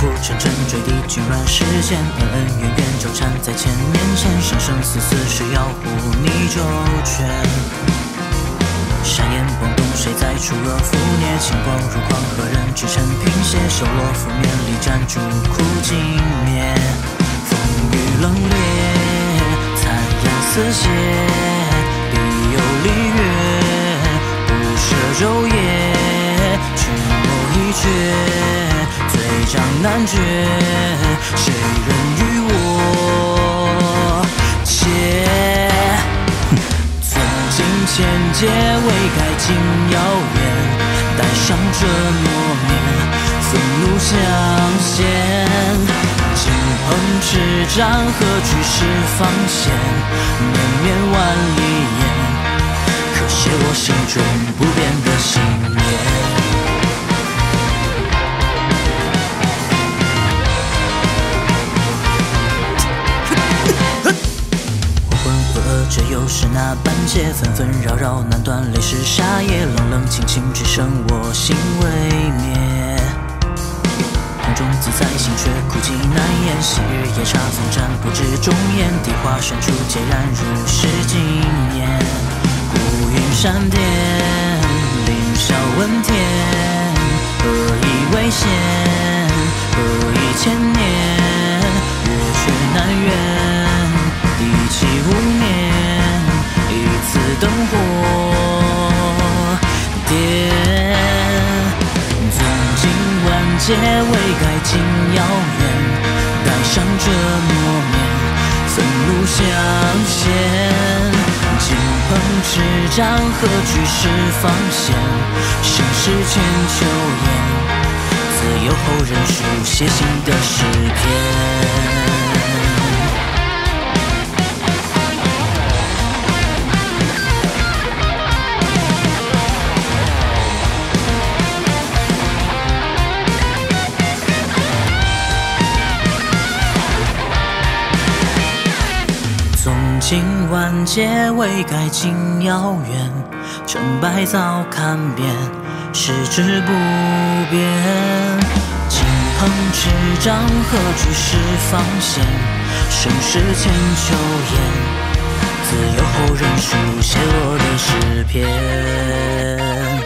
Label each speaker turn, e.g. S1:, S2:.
S1: 浮沉沉坠地，君乱世间，恩恩怨怨纠缠在千年前，生生死死谁要护你周全？山岩崩动，谁在除恶覆孽？清光如狂，何人支撑平歇？修罗覆面，力战烛苦尽灭。风雨冷冽，残阳似血，难绝，谁人与我解？从今千劫未改，竟遥远。带上这诺言，愤怒相现。金鹏赤掌，何惧是方险？绵绵万里烟，可写我心中不变的信这又是那般劫？纷纷扰扰，难断泪湿沙叶。冷冷清清，只剩我心未灭。空中自在，心却苦寂难言。昔日夜叉风战，不知终焉。地花深处，孑然如是经年。孤云山巅，灯火点，纵经万劫未改，竟遥远。带上这诺言，愤怒相现。金鹏赤掌，何惧十方险？盛世千秋烟，自有后人书写新的诗篇。经万劫未改，竟遥远。成败早看遍，矢志不变。金鹏赤掌，何惧是方险？生世千秋烟，自有后人书写我的诗篇。